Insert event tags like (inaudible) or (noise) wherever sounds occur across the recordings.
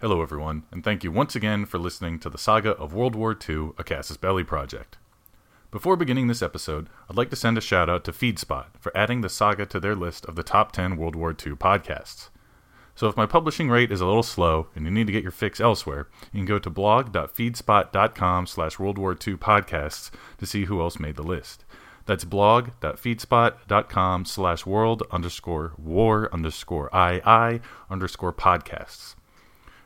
Hello, everyone, and thank you once again for listening to the saga of World War II, a Casus project. Before beginning this episode, I'd like to send a shout out to FeedSpot for adding the saga to their list of the top 10 World War II podcasts. So if my publishing rate is a little slow and you need to get your fix elsewhere, you can go to blog.feedspot.com slash World War II podcasts to see who else made the list. That's blog.feedspot.com slash world underscore war underscore II underscore podcasts.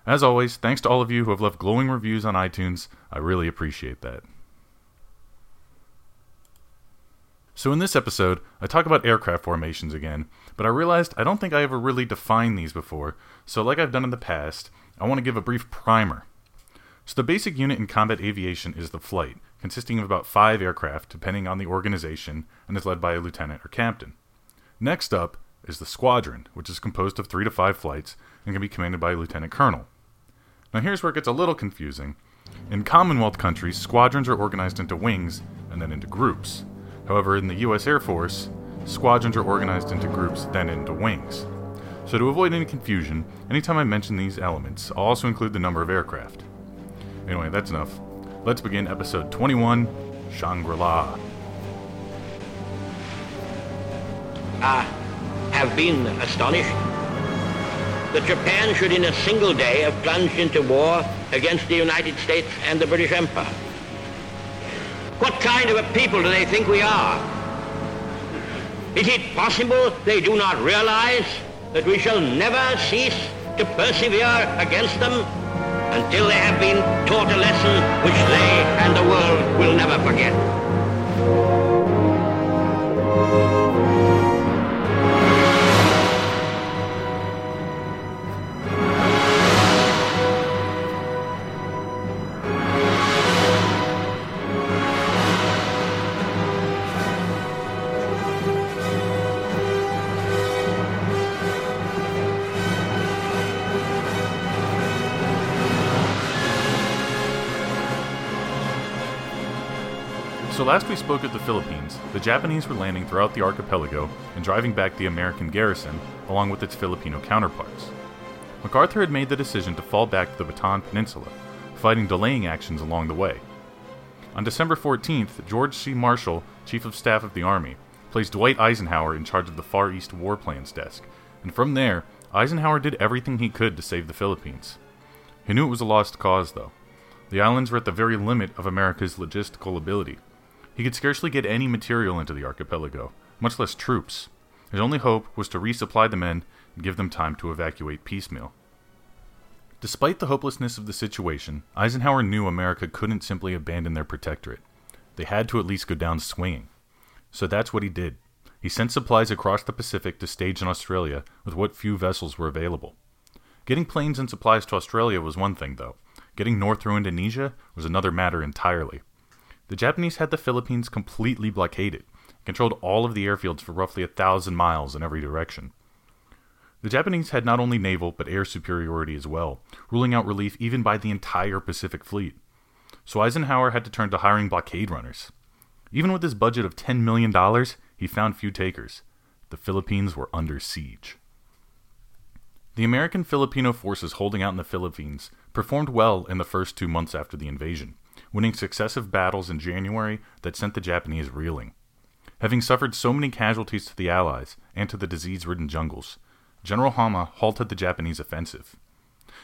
As always, thanks to all of you who have left glowing reviews on iTunes. I really appreciate that. So, in this episode, I talk about aircraft formations again, but I realized I don't think I ever really defined these before, so, like I've done in the past, I want to give a brief primer. So, the basic unit in combat aviation is the flight, consisting of about five aircraft, depending on the organization, and is led by a lieutenant or captain. Next up is the squadron, which is composed of three to five flights and can be commanded by a lieutenant colonel. Now, here's where it gets a little confusing. In Commonwealth countries, squadrons are organized into wings and then into groups. However, in the US Air Force, squadrons are organized into groups, then into wings. So, to avoid any confusion, anytime I mention these elements, I'll also include the number of aircraft. Anyway, that's enough. Let's begin episode 21 Shangri La. I have been astonished that Japan should in a single day have plunged into war against the United States and the British Empire. What kind of a people do they think we are? Is it possible they do not realize that we shall never cease to persevere against them until they have been taught a lesson which they and the world will never forget? So, last we spoke at the Philippines, the Japanese were landing throughout the archipelago and driving back the American garrison along with its Filipino counterparts. MacArthur had made the decision to fall back to the Bataan Peninsula, fighting delaying actions along the way. On December 14th, George C. Marshall, Chief of Staff of the Army, placed Dwight Eisenhower in charge of the Far East War Plans desk, and from there, Eisenhower did everything he could to save the Philippines. He knew it was a lost cause, though. The islands were at the very limit of America's logistical ability. He could scarcely get any material into the archipelago, much less troops. His only hope was to resupply the men and give them time to evacuate piecemeal. Despite the hopelessness of the situation, Eisenhower knew America couldn't simply abandon their protectorate. They had to at least go down swinging. So that's what he did. He sent supplies across the Pacific to stage in Australia with what few vessels were available. Getting planes and supplies to Australia was one thing, though. Getting north through Indonesia was another matter entirely. The Japanese had the Philippines completely blockaded, controlled all of the airfields for roughly a thousand miles in every direction. The Japanese had not only naval but air superiority as well, ruling out relief even by the entire Pacific Fleet. So Eisenhower had to turn to hiring blockade runners. Even with his budget of $10 million, he found few takers. The Philippines were under siege. The American Filipino forces holding out in the Philippines performed well in the first two months after the invasion winning successive battles in January that sent the Japanese reeling. Having suffered so many casualties to the Allies and to the disease ridden jungles, General Homma halted the Japanese offensive.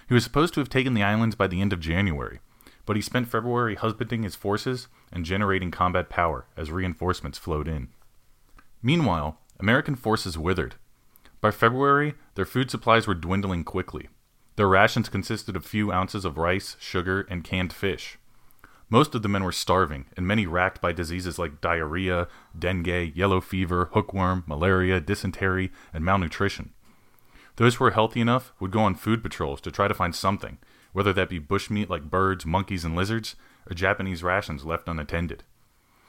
He was supposed to have taken the islands by the end of January, but he spent February husbanding his forces and generating combat power as reinforcements flowed in. Meanwhile, American forces withered. By February, their food supplies were dwindling quickly. Their rations consisted of few ounces of rice, sugar, and canned fish. Most of the men were starving, and many racked by diseases like diarrhea, dengue, yellow fever, hookworm, malaria, dysentery, and malnutrition. Those who were healthy enough would go on food patrols to try to find something, whether that be bushmeat like birds, monkeys, and lizards, or Japanese rations left unattended.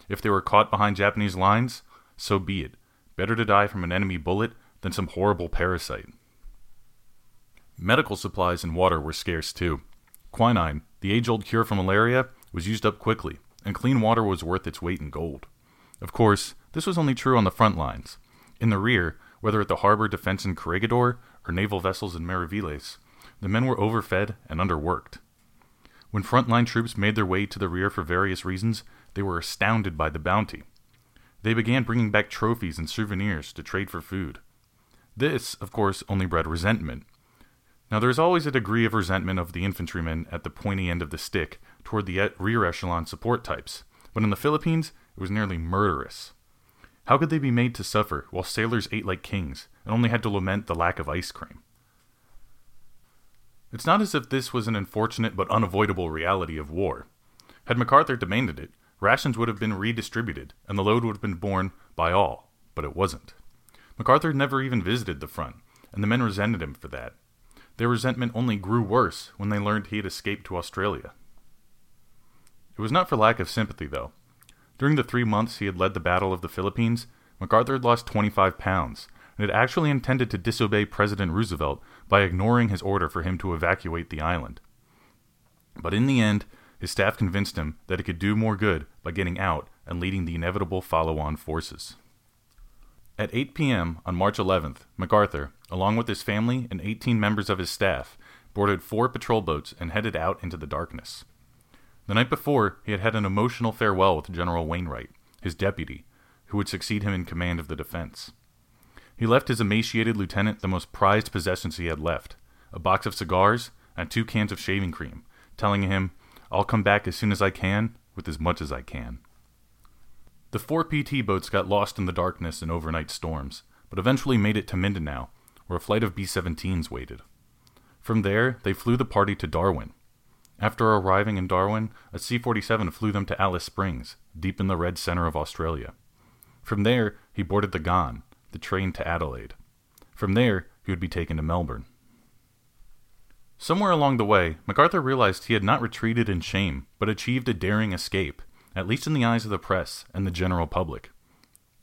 If they were caught behind Japanese lines, so be it. Better to die from an enemy bullet than some horrible parasite. Medical supplies and water were scarce too. Quinine, the age old cure for malaria, was used up quickly, and clean water was worth its weight in gold. Of course, this was only true on the front lines. In the rear, whether at the harbor defense in Corregidor or naval vessels in Mariveles, the men were overfed and underworked. When frontline troops made their way to the rear for various reasons, they were astounded by the bounty. They began bringing back trophies and souvenirs to trade for food. This, of course, only bred resentment. Now, there's always a degree of resentment of the infantrymen at the pointy end of the stick toward the rear echelon support types, but in the Philippines, it was nearly murderous. How could they be made to suffer while sailors ate like kings and only had to lament the lack of ice cream? It's not as if this was an unfortunate but unavoidable reality of war. Had MacArthur demanded it, rations would have been redistributed and the load would have been borne by all, but it wasn't. MacArthur never even visited the front, and the men resented him for that. Their resentment only grew worse when they learned he had escaped to Australia. It was not for lack of sympathy, though. During the three months he had led the Battle of the Philippines, MacArthur had lost 25 pounds and had actually intended to disobey President Roosevelt by ignoring his order for him to evacuate the island. But in the end, his staff convinced him that it could do more good by getting out and leading the inevitable follow on forces. At 8 p.m. on March 11th, MacArthur, along with his family and 18 members of his staff, boarded four patrol boats and headed out into the darkness. The night before, he had had an emotional farewell with General Wainwright, his deputy, who would succeed him in command of the defense. He left his emaciated lieutenant the most prized possessions he had left a box of cigars and two cans of shaving cream, telling him, I'll come back as soon as I can with as much as I can. The four PT boats got lost in the darkness and overnight storms, but eventually made it to Mindanao, where a flight of B 17s waited. From there, they flew the party to Darwin. After arriving in Darwin, a C 47 flew them to Alice Springs, deep in the red center of Australia. From there, he boarded the Ghan, the train to Adelaide. From there, he would be taken to Melbourne. Somewhere along the way, MacArthur realized he had not retreated in shame, but achieved a daring escape, at least in the eyes of the press and the general public.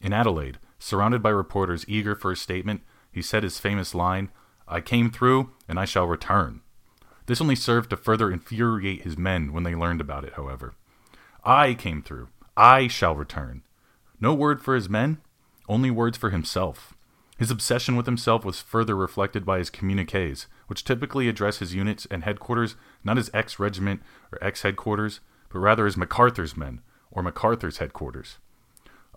In Adelaide, surrounded by reporters eager for a statement, he said his famous line, I came through, and I shall return. This only served to further infuriate his men when they learned about it, however. I came through. I shall return. No word for his men, only words for himself. His obsession with himself was further reflected by his communiques, which typically address his units and headquarters not as X regiment or X headquarters, but rather as MacArthur's men or MacArthur's headquarters.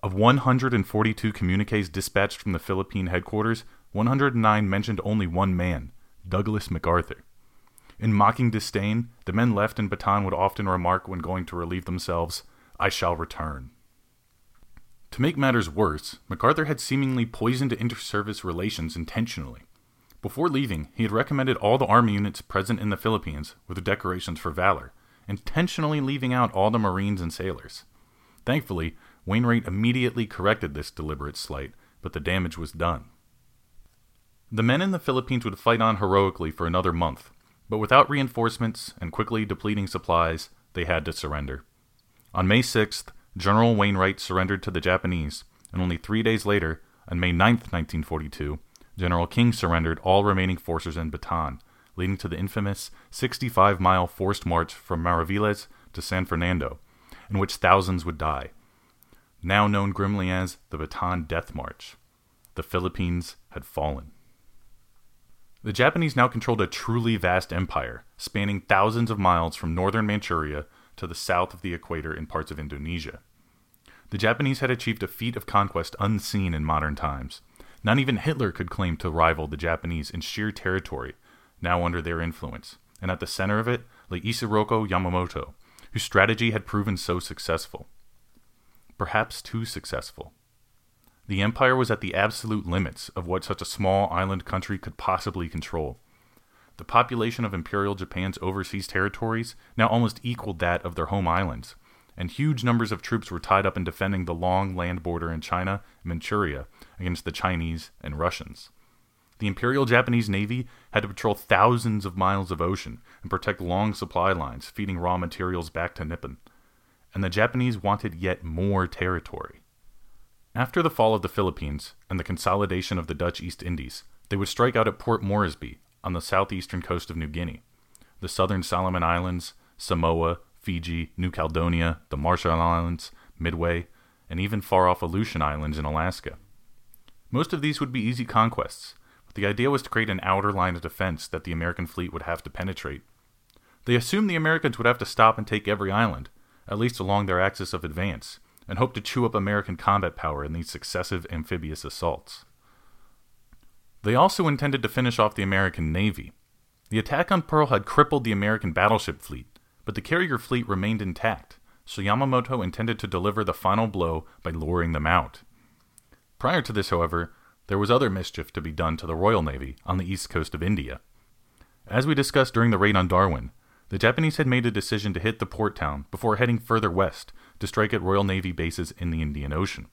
Of 142 communiques dispatched from the Philippine headquarters, 109 mentioned only one man, Douglas MacArthur. In mocking disdain, the men left in Bataan would often remark when going to relieve themselves, I shall return. To make matters worse, MacArthur had seemingly poisoned inter-service relations intentionally. Before leaving, he had recommended all the Army units present in the Philippines with decorations for valor, intentionally leaving out all the Marines and sailors. Thankfully, Wainwright immediately corrected this deliberate slight, but the damage was done. The men in the Philippines would fight on heroically for another month, but without reinforcements and quickly depleting supplies, they had to surrender. On May 6th, General Wainwright surrendered to the Japanese, and only three days later, on May 9, 1942, General King surrendered all remaining forces in Bataan, leading to the infamous 65 mile forced march from Mariveles to San Fernando, in which thousands would die. Now known grimly as the Bataan Death March. The Philippines had fallen. The Japanese now controlled a truly vast empire, spanning thousands of miles from northern Manchuria to the south of the equator in parts of Indonesia. The Japanese had achieved a feat of conquest unseen in modern times. Not even Hitler could claim to rival the Japanese in sheer territory, now under their influence, and at the center of it lay Isoroku Yamamoto, whose strategy had proven so successful. Perhaps too successful. The empire was at the absolute limits of what such a small island country could possibly control. The population of Imperial Japan's overseas territories now almost equaled that of their home islands, and huge numbers of troops were tied up in defending the long land border in China and Manchuria against the Chinese and Russians. The Imperial Japanese Navy had to patrol thousands of miles of ocean and protect long supply lines feeding raw materials back to Nippon. And the Japanese wanted yet more territory. After the fall of the Philippines and the consolidation of the Dutch East Indies, they would strike out at Port Moresby on the southeastern coast of New Guinea, the southern Solomon Islands, Samoa, Fiji, New Caledonia, the Marshall Islands, Midway, and even far off Aleutian Islands in Alaska. Most of these would be easy conquests, The idea was to create an outer line of defense that the American fleet would have to penetrate. They assumed the Americans would have to stop and take every island, at least along their axis of advance, and hoped to chew up American combat power in these successive amphibious assaults. They also intended to finish off the American Navy. The attack on Pearl had crippled the American battleship fleet, but the carrier fleet remained intact, so Yamamoto intended to deliver the final blow by luring them out. Prior to this, however, there was other mischief to be done to the Royal Navy on the east coast of India. As we discussed during the raid on Darwin, the Japanese had made a decision to hit the port town before heading further west to strike at Royal Navy bases in the Indian Ocean.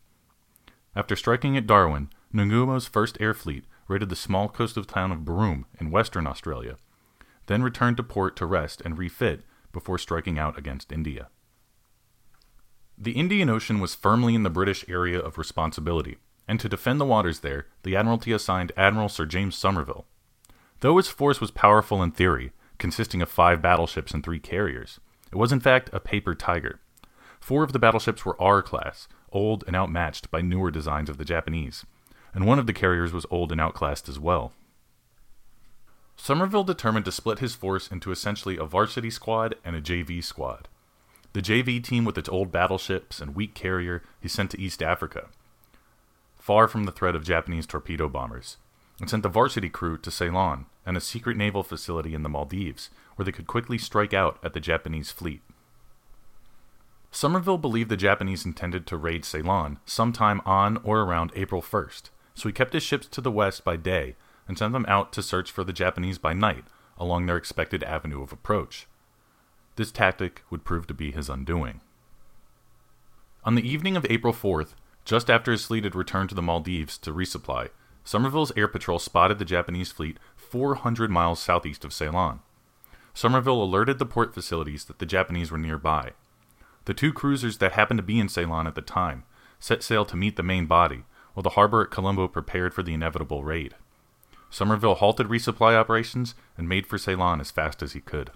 After striking at Darwin, Nagumo's first air fleet raided the small coastal town of Broome in western Australia, then returned to port to rest and refit before striking out against India. The Indian Ocean was firmly in the British area of responsibility, and to defend the waters there, the Admiralty assigned Admiral Sir James Somerville. Though his force was powerful in theory, consisting of five battleships and three carriers, it was in fact a paper tiger. Four of the battleships were R class, old and outmatched by newer designs of the Japanese, and one of the carriers was old and outclassed as well. Somerville determined to split his force into essentially a varsity squad and a JV squad. The JV team, with its old battleships and weak carrier, he sent to East Africa, far from the threat of Japanese torpedo bombers, and sent the varsity crew to Ceylon and a secret naval facility in the Maldives, where they could quickly strike out at the Japanese fleet. Somerville believed the Japanese intended to raid Ceylon sometime on or around April 1st, so he kept his ships to the west by day and sent them out to search for the Japanese by night along their expected avenue of approach. This tactic would prove to be his undoing. On the evening of April 4th, just after his fleet had returned to the Maldives to resupply, Somerville's air patrol spotted the Japanese fleet 400 miles southeast of Ceylon. Somerville alerted the port facilities that the Japanese were nearby. The two cruisers that happened to be in Ceylon at the time set sail to meet the main body, while the harbor at Colombo prepared for the inevitable raid. Somerville halted resupply operations and made for Ceylon as fast as he could.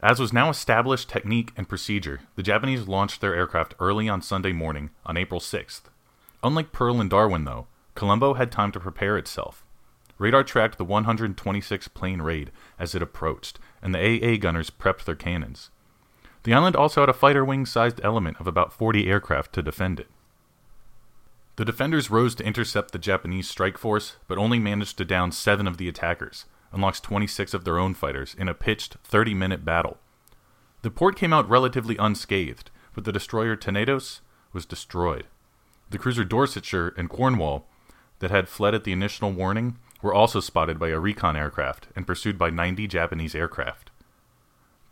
As was now established technique and procedure, the Japanese launched their aircraft early on Sunday morning on April 6th. Unlike Pearl and Darwin, though, Colombo had time to prepare itself. Radar tracked the 126 plane raid as it approached, and the AA gunners prepped their cannons. The island also had a fighter wing sized element of about 40 aircraft to defend it. The defenders rose to intercept the Japanese strike force, but only managed to down seven of the attackers lost 26 of their own fighters in a pitched 30 minute battle. The port came out relatively unscathed, but the destroyer Tenedos was destroyed. The cruiser Dorsetshire and Cornwall, that had fled at the initial warning, were also spotted by a recon aircraft and pursued by 90 Japanese aircraft.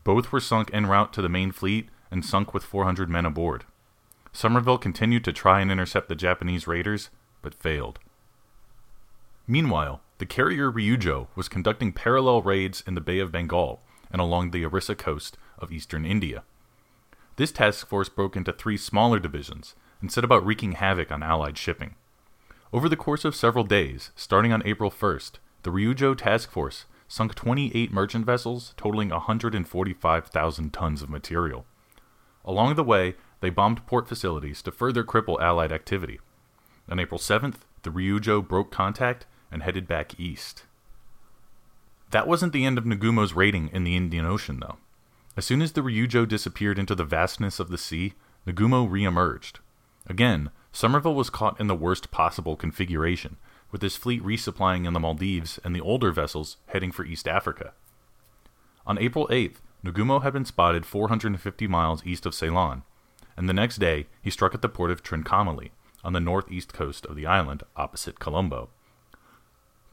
Both were sunk en route to the main fleet and sunk with 400 men aboard. Somerville continued to try and intercept the Japanese raiders, but failed. Meanwhile, the carrier Ryujo was conducting parallel raids in the Bay of Bengal and along the Orissa coast of eastern India. This task force broke into three smaller divisions and set about wreaking havoc on Allied shipping. Over the course of several days, starting on April 1st, the Ryujo task force sunk 28 merchant vessels totaling 145,000 tons of material. Along the way, they bombed port facilities to further cripple Allied activity. On April 7th, the Ryujo broke contact and headed back east. That wasn't the end of Nagumo's raiding in the Indian Ocean, though. As soon as the Ryujo disappeared into the vastness of the sea, Nagumo re-emerged. Again, Somerville was caught in the worst possible configuration, with his fleet resupplying in the Maldives and the older vessels heading for East Africa. On April 8th, Nagumo had been spotted 450 miles east of Ceylon, and the next day he struck at the port of Trincomalee, on the northeast coast of the island opposite Colombo.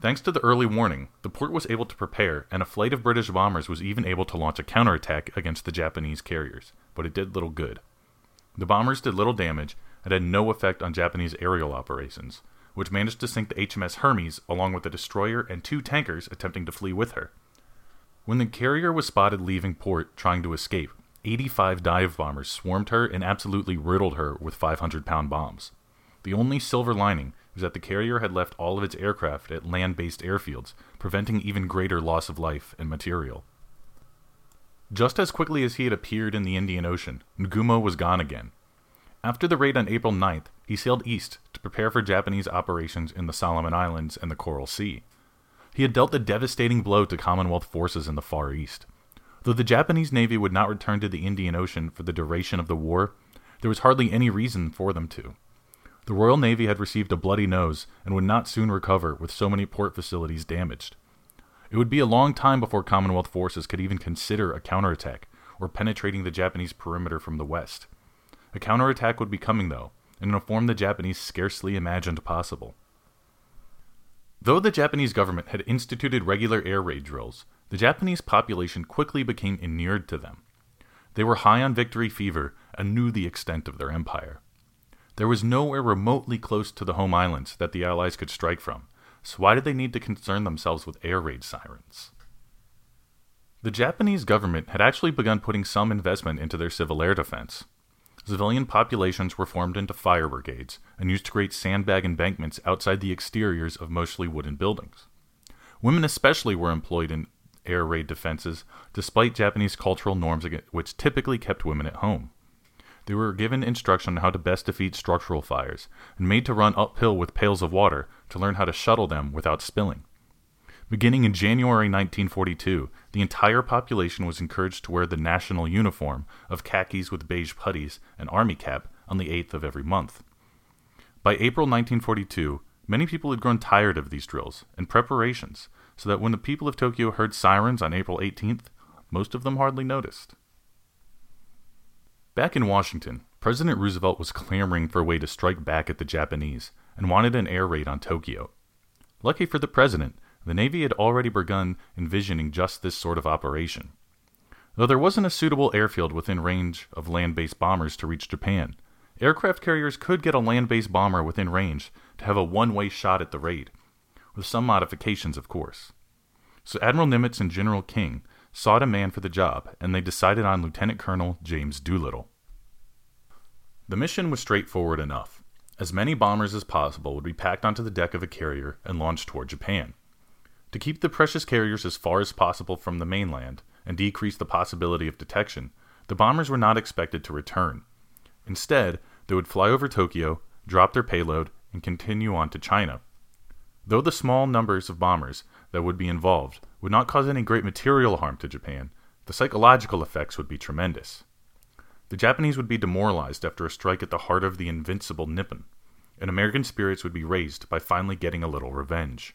Thanks to the early warning, the port was able to prepare, and a flight of British bombers was even able to launch a counterattack against the Japanese carriers, but it did little good. The bombers did little damage and had no effect on Japanese aerial operations, which managed to sink the HMS Hermes along with a destroyer and two tankers attempting to flee with her. When the carrier was spotted leaving port trying to escape, 85 dive bombers swarmed her and absolutely riddled her with 500 pound bombs. The only silver lining was that the carrier had left all of its aircraft at land based airfields, preventing even greater loss of life and material. Just as quickly as he had appeared in the Indian Ocean, Nagumo was gone again. After the raid on April 9th, he sailed east to prepare for Japanese operations in the Solomon Islands and the Coral Sea. He had dealt a devastating blow to Commonwealth forces in the Far East. Though the Japanese Navy would not return to the Indian Ocean for the duration of the war, there was hardly any reason for them to. The Royal Navy had received a bloody nose and would not soon recover with so many port facilities damaged. It would be a long time before Commonwealth forces could even consider a counterattack or penetrating the Japanese perimeter from the west. A counterattack would be coming, though, and in a form the Japanese scarcely imagined possible. Though the Japanese government had instituted regular air raid drills, the Japanese population quickly became inured to them. They were high on victory fever and knew the extent of their empire. There was nowhere remotely close to the home islands that the Allies could strike from, so why did they need to concern themselves with air raid sirens? The Japanese government had actually begun putting some investment into their civil air defense. Civilian populations were formed into fire brigades and used to create sandbag embankments outside the exteriors of mostly wooden buildings. Women especially were employed in air raid defenses, despite Japanese cultural norms which typically kept women at home. They were given instruction on how to best defeat structural fires and made to run uphill with pails of water to learn how to shuttle them without spilling. Beginning in January 1942, the entire population was encouraged to wear the national uniform of khakis with beige puttees and army cap on the 8th of every month. By April 1942, many people had grown tired of these drills and preparations, so that when the people of Tokyo heard sirens on April 18th, most of them hardly noticed. Back in Washington, President Roosevelt was clamoring for a way to strike back at the Japanese and wanted an air raid on Tokyo. Lucky for the president, the Navy had already begun envisioning just this sort of operation. Though there wasn't a suitable airfield within range of land based bombers to reach Japan, aircraft carriers could get a land based bomber within range to have a one way shot at the raid, with some modifications, of course. So Admiral Nimitz and General King sought a man for the job, and they decided on Lieutenant Colonel James Doolittle. The mission was straightforward enough. As many bombers as possible would be packed onto the deck of a carrier and launched toward Japan. To keep the precious carriers as far as possible from the mainland and decrease the possibility of detection, the bombers were not expected to return. Instead, they would fly over Tokyo, drop their payload, and continue on to China. Though the small numbers of bombers that would be involved would not cause any great material harm to Japan, the psychological effects would be tremendous. The Japanese would be demoralized after a strike at the heart of the invincible Nippon, and American spirits would be raised by finally getting a little revenge.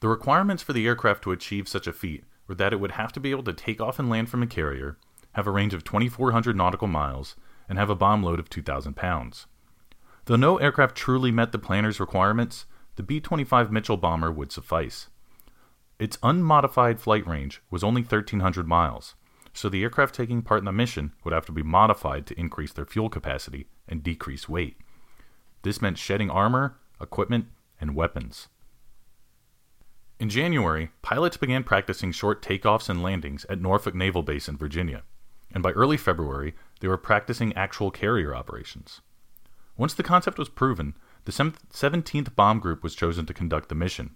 The requirements for the aircraft to achieve such a feat were that it would have to be able to take off and land from a carrier, have a range of 2,400 nautical miles, and have a bomb load of 2,000 pounds. Though no aircraft truly met the planner's requirements, the B 25 Mitchell bomber would suffice. Its unmodified flight range was only 1,300 miles, so the aircraft taking part in the mission would have to be modified to increase their fuel capacity and decrease weight. This meant shedding armor, equipment, and weapons. In January, pilots began practicing short takeoffs and landings at Norfolk Naval Base in Virginia, and by early February, they were practicing actual carrier operations. Once the concept was proven, the 17th Bomb Group was chosen to conduct the mission.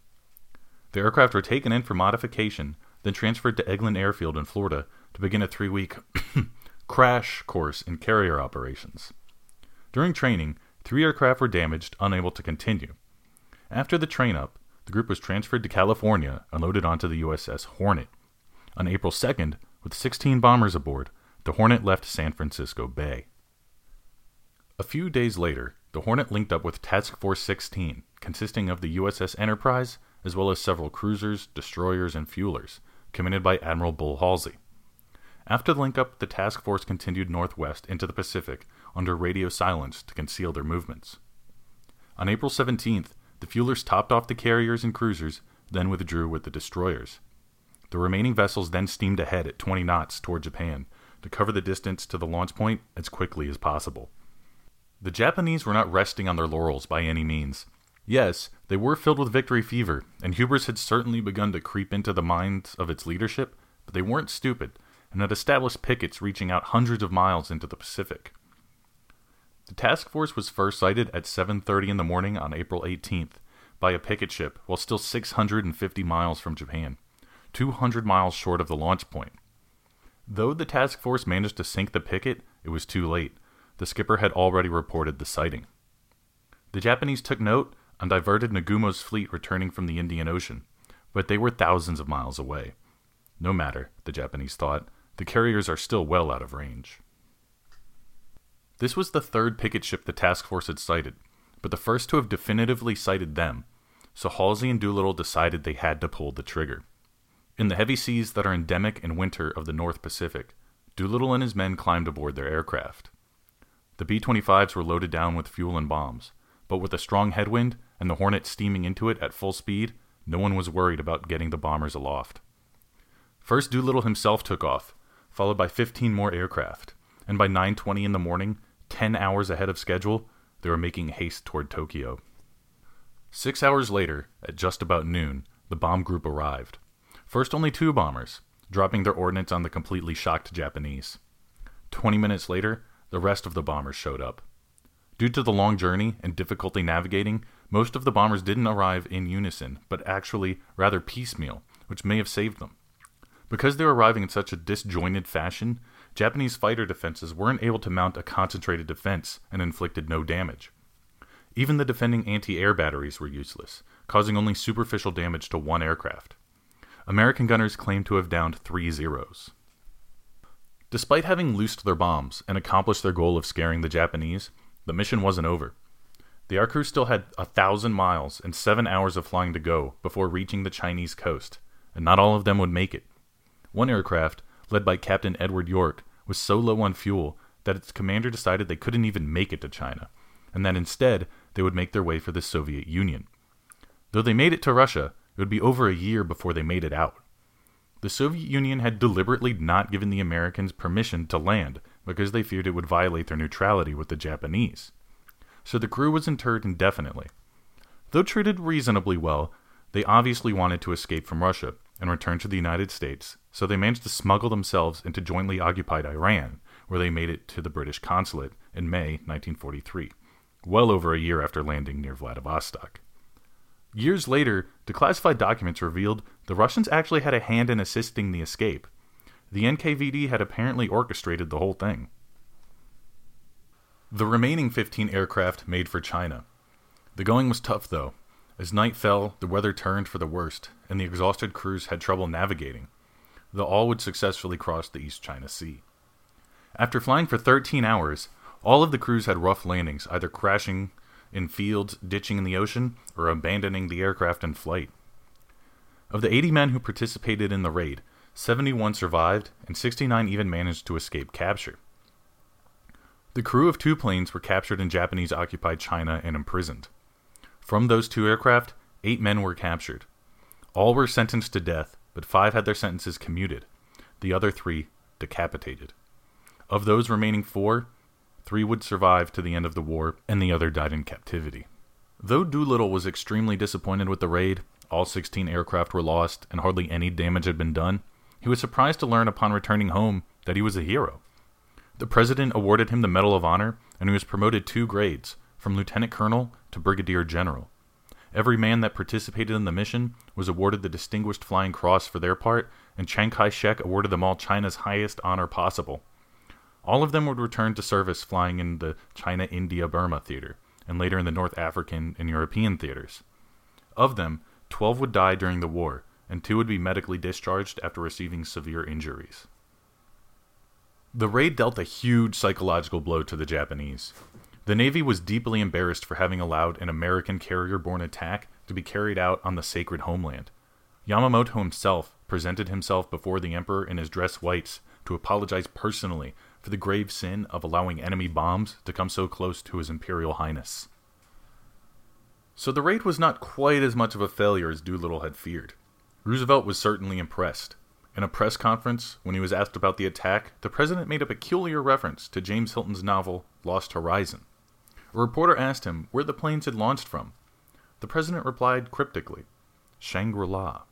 The aircraft were taken in for modification, then transferred to Eglin Airfield in Florida to begin a three week (coughs) crash course in carrier operations. During training, three aircraft were damaged, unable to continue. After the train up, the group was transferred to California and loaded onto the USS Hornet. On April 2nd, with 16 bombers aboard, the Hornet left San Francisco Bay. A few days later, the Hornet linked up with Task Force 16, consisting of the USS Enterprise, as well as several cruisers, destroyers, and fuelers, commanded by Admiral Bull Halsey. After the link up, the task force continued northwest into the Pacific under radio silence to conceal their movements. On April 17th, the fuelers topped off the carriers and cruisers, then withdrew with the destroyers. The remaining vessels then steamed ahead at 20 knots toward Japan to cover the distance to the launch point as quickly as possible. The Japanese were not resting on their laurels by any means. Yes, they were filled with victory fever, and hubris had certainly begun to creep into the minds of its leadership, but they weren't stupid and had established pickets reaching out hundreds of miles into the Pacific. The task force was first sighted at 7:30 in the morning on April 18th by a picket ship while still 650 miles from Japan, 200 miles short of the launch point. Though the task force managed to sink the picket, it was too late. the skipper had already reported the sighting. The Japanese took note and diverted Nagumo's fleet returning from the Indian Ocean, but they were thousands of miles away. No matter, the Japanese thought, the carriers are still well out of range. This was the third picket ship the task force had sighted, but the first to have definitively sighted them, so Halsey and Doolittle decided they had to pull the trigger. In the heavy seas that are endemic in winter of the North Pacific, Doolittle and his men climbed aboard their aircraft. The B 25s were loaded down with fuel and bombs, but with a strong headwind and the Hornet steaming into it at full speed, no one was worried about getting the bombers aloft. First Doolittle himself took off, followed by 15 more aircraft, and by 9:20 in the morning, 10 hours ahead of schedule, they were making haste toward Tokyo. 6 hours later, at just about noon, the bomb group arrived. First only two bombers, dropping their ordnance on the completely shocked Japanese. 20 minutes later, the rest of the bombers showed up. Due to the long journey and difficulty navigating, most of the bombers didn't arrive in unison, but actually rather piecemeal, which may have saved them. Because they were arriving in such a disjointed fashion, Japanese fighter defenses weren't able to mount a concentrated defense and inflicted no damage. Even the defending anti air batteries were useless, causing only superficial damage to one aircraft. American gunners claimed to have downed three Zeros. Despite having loosed their bombs and accomplished their goal of scaring the Japanese, the mission wasn't over. The air crew still had a thousand miles and seven hours of flying to go before reaching the Chinese coast, and not all of them would make it. One aircraft, led by Captain Edward York, was so low on fuel that its commander decided they couldn't even make it to China, and that instead they would make their way for the Soviet Union. Though they made it to Russia, it would be over a year before they made it out. The Soviet Union had deliberately not given the Americans permission to land because they feared it would violate their neutrality with the Japanese. So the crew was interred indefinitely. Though treated reasonably well, they obviously wanted to escape from Russia and return to the United States, so they managed to smuggle themselves into jointly occupied Iran, where they made it to the British consulate in May 1943, well over a year after landing near Vladivostok. Years later, declassified documents revealed the Russians actually had a hand in assisting the escape. The NKVD had apparently orchestrated the whole thing. The remaining 15 aircraft made for China. The going was tough, though. As night fell, the weather turned for the worst, and the exhausted crews had trouble navigating. The all would successfully cross the East China Sea. After flying for 13 hours, all of the crews had rough landings, either crashing in fields, ditching in the ocean, or abandoning the aircraft in flight. Of the 80 men who participated in the raid, 71 survived, and 69 even managed to escape capture. The crew of two planes were captured in Japanese occupied China and imprisoned. From those two aircraft, eight men were captured. All were sentenced to death, but five had their sentences commuted, the other three decapitated. Of those remaining four, Three would survive to the end of the war, and the other died in captivity. Though Doolittle was extremely disappointed with the raid, all 16 aircraft were lost, and hardly any damage had been done, he was surprised to learn upon returning home that he was a hero. The president awarded him the Medal of Honor, and he was promoted two grades, from lieutenant colonel to brigadier general. Every man that participated in the mission was awarded the Distinguished Flying Cross for their part, and Chiang Kai shek awarded them all China's highest honor possible all of them would return to service flying in the China India Burma theater, and later in the North African and European theaters. Of them, 12 would die during the war, and two would be medically discharged after receiving severe injuries. The raid dealt a huge psychological blow to the Japanese. The Navy was deeply embarrassed for having allowed an American carrier borne attack to be carried out on the sacred homeland. Yamamoto himself presented himself before the Emperor in his dress whites to apologize personally for the grave sin of allowing enemy bombs to come so close to His Imperial Highness. So the raid was not quite as much of a failure as Doolittle had feared. Roosevelt was certainly impressed. In a press conference, when he was asked about the attack, the president made a peculiar reference to James Hilton's novel Lost Horizon. A reporter asked him where the planes had launched from. The president replied cryptically, Shangri La.